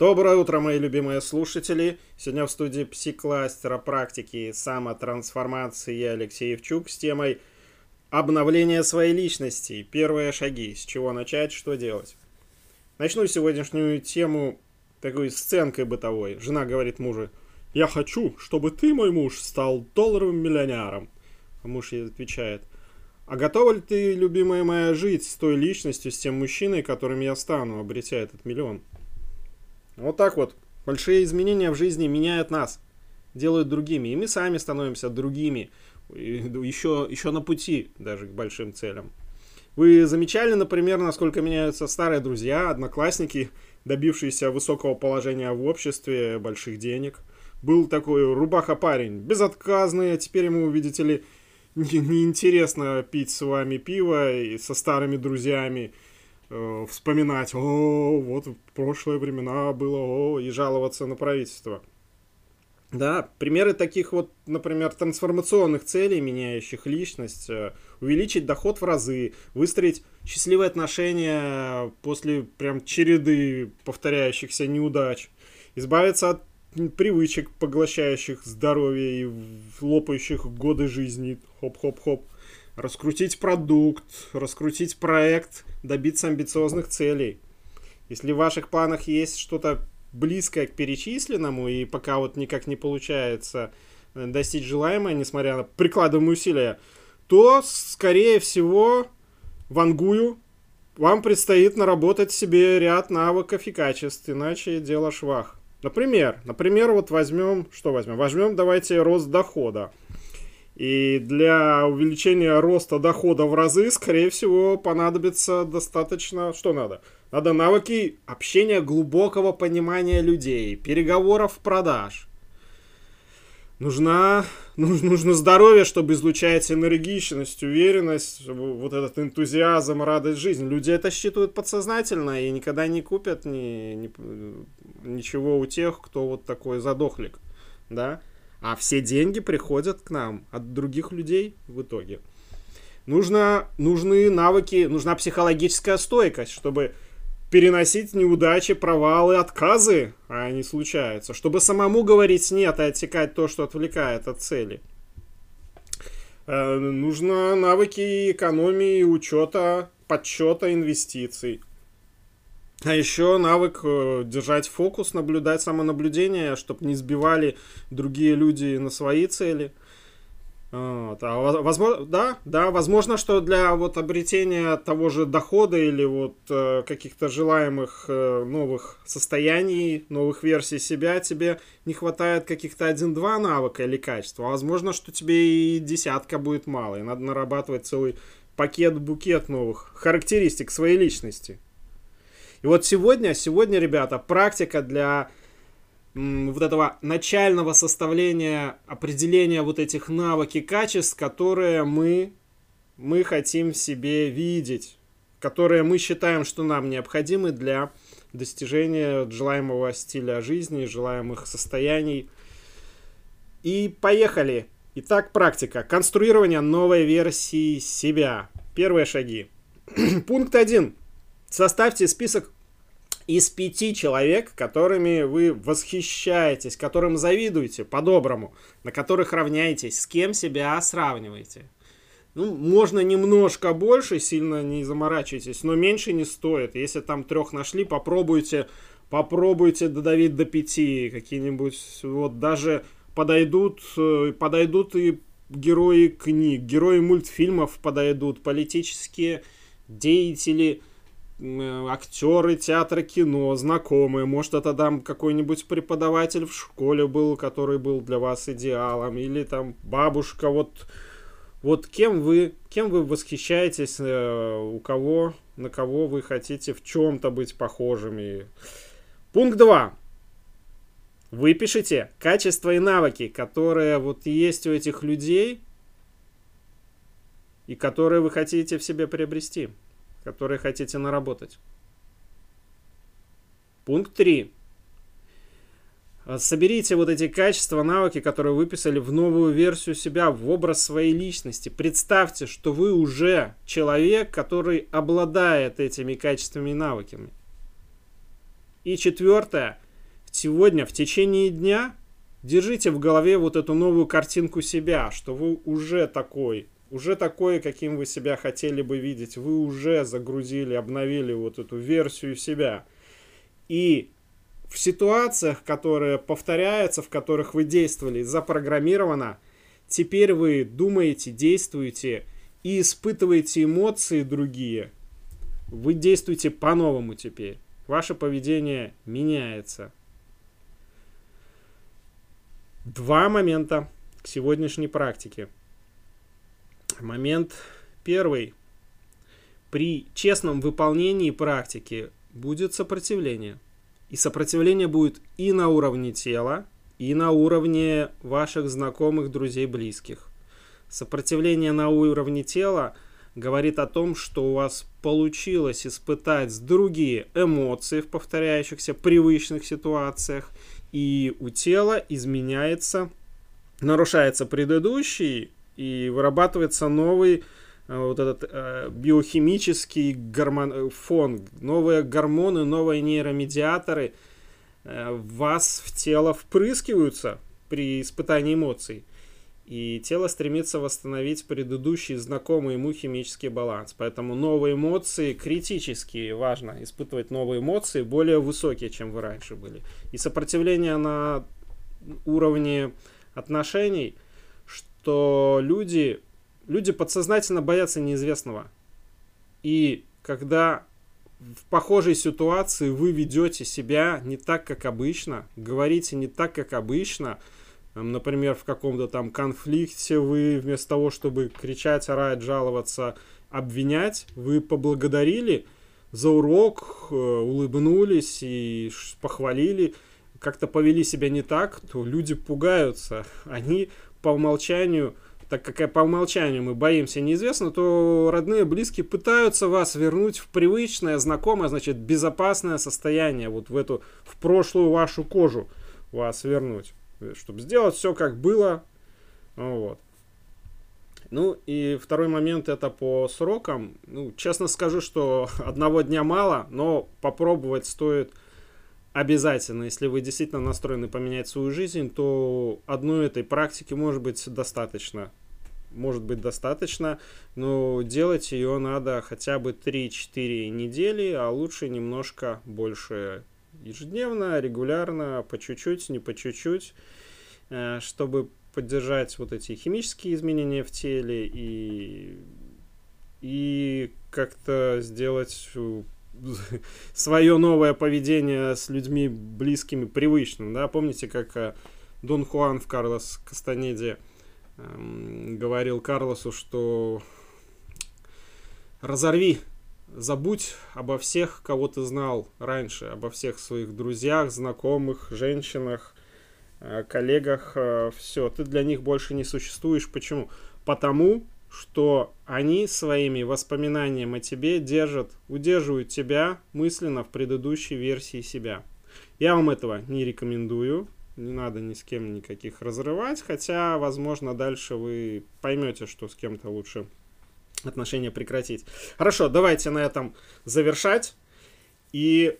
Доброе утро, мои любимые слушатели. Сегодня в студии псикластера практики самотрансформации я Алексей Евчук с темой обновление своей личности. Первые шаги. С чего начать, что делать. Начну сегодняшнюю тему такой сценкой бытовой. Жена говорит мужу, я хочу, чтобы ты, мой муж, стал долларовым миллионером. А муж ей отвечает, а готова ли ты, любимая моя, жить с той личностью, с тем мужчиной, которым я стану, обретя этот миллион? Вот так вот. Большие изменения в жизни меняют нас, делают другими. И мы сами становимся другими. Еще, еще на пути даже к большим целям. Вы замечали, например, насколько меняются старые друзья, одноклассники, добившиеся высокого положения в обществе, больших денег. Был такой рубаха-парень, безотказный, а теперь ему, видите ли, неинтересно пить с вами пиво и со старыми друзьями э, вспоминать, о, вот в прошлые времена было, о, и жаловаться на правительство. Да, примеры таких вот, например, трансформационных целей, меняющих личность, э, увеличить доход в разы, выстроить счастливые отношения после прям череды повторяющихся неудач, избавиться от привычек, поглощающих здоровье и лопающих годы жизни, хоп-хоп-хоп, раскрутить продукт, раскрутить проект, добиться амбициозных целей. Если в ваших планах есть что-то близкое к перечисленному, и пока вот никак не получается э, достичь желаемое, несмотря на прикладываемые усилия, то, скорее всего, вангую, вам предстоит наработать себе ряд навыков и качеств, иначе дело швах. Например, например, вот возьмем, что возьмем? Возьмем, давайте, рост дохода. И для увеличения роста дохода в разы, скорее всего, понадобится достаточно... Что надо? Надо навыки общения, глубокого понимания людей, переговоров, продаж. Нужна, нужно здоровье, чтобы излучать энергичность, уверенность, вот этот энтузиазм, радость жизни. Люди это считывают подсознательно и никогда не купят ни, ни, ничего у тех, кто вот такой задохлик, да. А все деньги приходят к нам от других людей в итоге. Нужно, нужны навыки, нужна психологическая стойкость, чтобы переносить неудачи, провалы, отказы, а они случаются, чтобы самому говорить нет и отсекать то, что отвлекает от цели. Э, нужно навыки экономии, учета, подсчета инвестиций. А еще навык э, держать фокус, наблюдать самонаблюдение, чтобы не сбивали другие люди на свои цели. Вот. А возможно, да, да, возможно, что для вот обретения того же дохода или вот э, каких-то желаемых э, новых состояний, новых версий себя тебе не хватает каких-то один-два навыка или качества. Возможно, что тебе и десятка будет мало, и надо нарабатывать целый пакет-букет новых характеристик своей личности. И вот сегодня, сегодня, ребята, практика для вот этого начального составления, определения вот этих навык и качеств, которые мы, мы хотим в себе видеть, которые мы считаем, что нам необходимы для достижения желаемого стиля жизни, желаемых состояний. И поехали! Итак, практика. Конструирование новой версии себя. Первые шаги. Пункт 1. Составьте список из пяти человек, которыми вы восхищаетесь, которым завидуете по-доброму, на которых равняетесь, с кем себя сравниваете. Ну, можно немножко больше, сильно не заморачивайтесь, но меньше не стоит. Если там трех нашли, попробуйте, попробуйте додавить до пяти какие-нибудь, вот даже подойдут, э, подойдут и герои книг, герои мультфильмов подойдут, политические деятели, актеры театра кино, знакомые, может это там какой-нибудь преподаватель в школе был, который был для вас идеалом, или там бабушка, вот, вот кем вы, кем вы восхищаетесь, э, у кого, на кого вы хотите в чем-то быть похожими. Пункт 2. Вы пишите качества и навыки, которые вот есть у этих людей, и которые вы хотите в себе приобрести которые хотите наработать. Пункт 3. Соберите вот эти качества, навыки, которые выписали в новую версию себя, в образ своей личности. Представьте, что вы уже человек, который обладает этими качествами и навыками. И четвертое. сегодня, в течение дня, держите в голове вот эту новую картинку себя, что вы уже такой, уже такой, каким вы себя хотели бы видеть. Вы уже загрузили, обновили вот эту версию себя. И в ситуациях, которые повторяются, в которых вы действовали, запрограммировано, теперь вы думаете, действуете и испытываете эмоции другие. Вы действуете по-новому теперь. Ваше поведение меняется. Два момента к сегодняшней практике. Момент первый. При честном выполнении практики будет сопротивление. И сопротивление будет и на уровне тела, и на уровне ваших знакомых, друзей, близких. Сопротивление на уровне тела говорит о том, что у вас получилось испытать другие эмоции в повторяющихся привычных ситуациях, и у тела изменяется, нарушается предыдущий, и вырабатывается новый э, вот этот э, биохимический гормон, э, фон, новые гормоны, новые нейромедиаторы э, вас в тело впрыскиваются при испытании эмоций. И тело стремится восстановить предыдущий знакомый ему химический баланс. Поэтому новые эмоции критически важно испытывать новые эмоции более высокие, чем вы раньше были. И сопротивление на уровне отношений, что люди, люди подсознательно боятся неизвестного. И когда в похожей ситуации вы ведете себя не так, как обычно, говорите не так, как обычно – Например, в каком-то там конфликте вы вместо того, чтобы кричать, орать, жаловаться, обвинять, вы поблагодарили за урок, э, улыбнулись и похвалили, как-то повели себя не так, то люди пугаются. Они по умолчанию, так как по умолчанию мы боимся неизвестно, то родные, близкие пытаются вас вернуть в привычное, знакомое, значит, безопасное состояние, вот в эту, в прошлую вашу кожу вас вернуть чтобы сделать все как было. Вот. Ну и второй момент это по срокам. Ну, честно скажу, что одного дня мало, но попробовать стоит обязательно. Если вы действительно настроены поменять свою жизнь, то одной этой практики может быть достаточно. Может быть достаточно, но делать ее надо хотя бы 3-4 недели, а лучше немножко больше ежедневно, регулярно, по чуть-чуть, не по чуть-чуть, э, чтобы поддержать вот эти химические изменения в теле и, и как-то сделать свое новое поведение с людьми близкими привычным. Да? Помните, как э, Дон Хуан в Карлос Кастанеде эм, говорил Карлосу, что разорви забудь обо всех, кого ты знал раньше, обо всех своих друзьях, знакомых, женщинах, э, коллегах. Э, Все, ты для них больше не существуешь. Почему? Потому что они своими воспоминаниями о тебе держат, удерживают тебя мысленно в предыдущей версии себя. Я вам этого не рекомендую. Не надо ни с кем никаких разрывать, хотя, возможно, дальше вы поймете, что с кем-то лучше отношения прекратить. Хорошо, давайте на этом завершать. И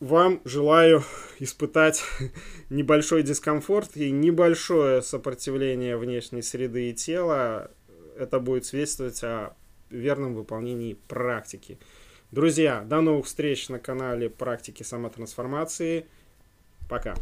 вам желаю испытать небольшой дискомфорт и небольшое сопротивление внешней среды и тела. Это будет свидетельствовать о верном выполнении практики. Друзья, до новых встреч на канале практики самотрансформации. Пока.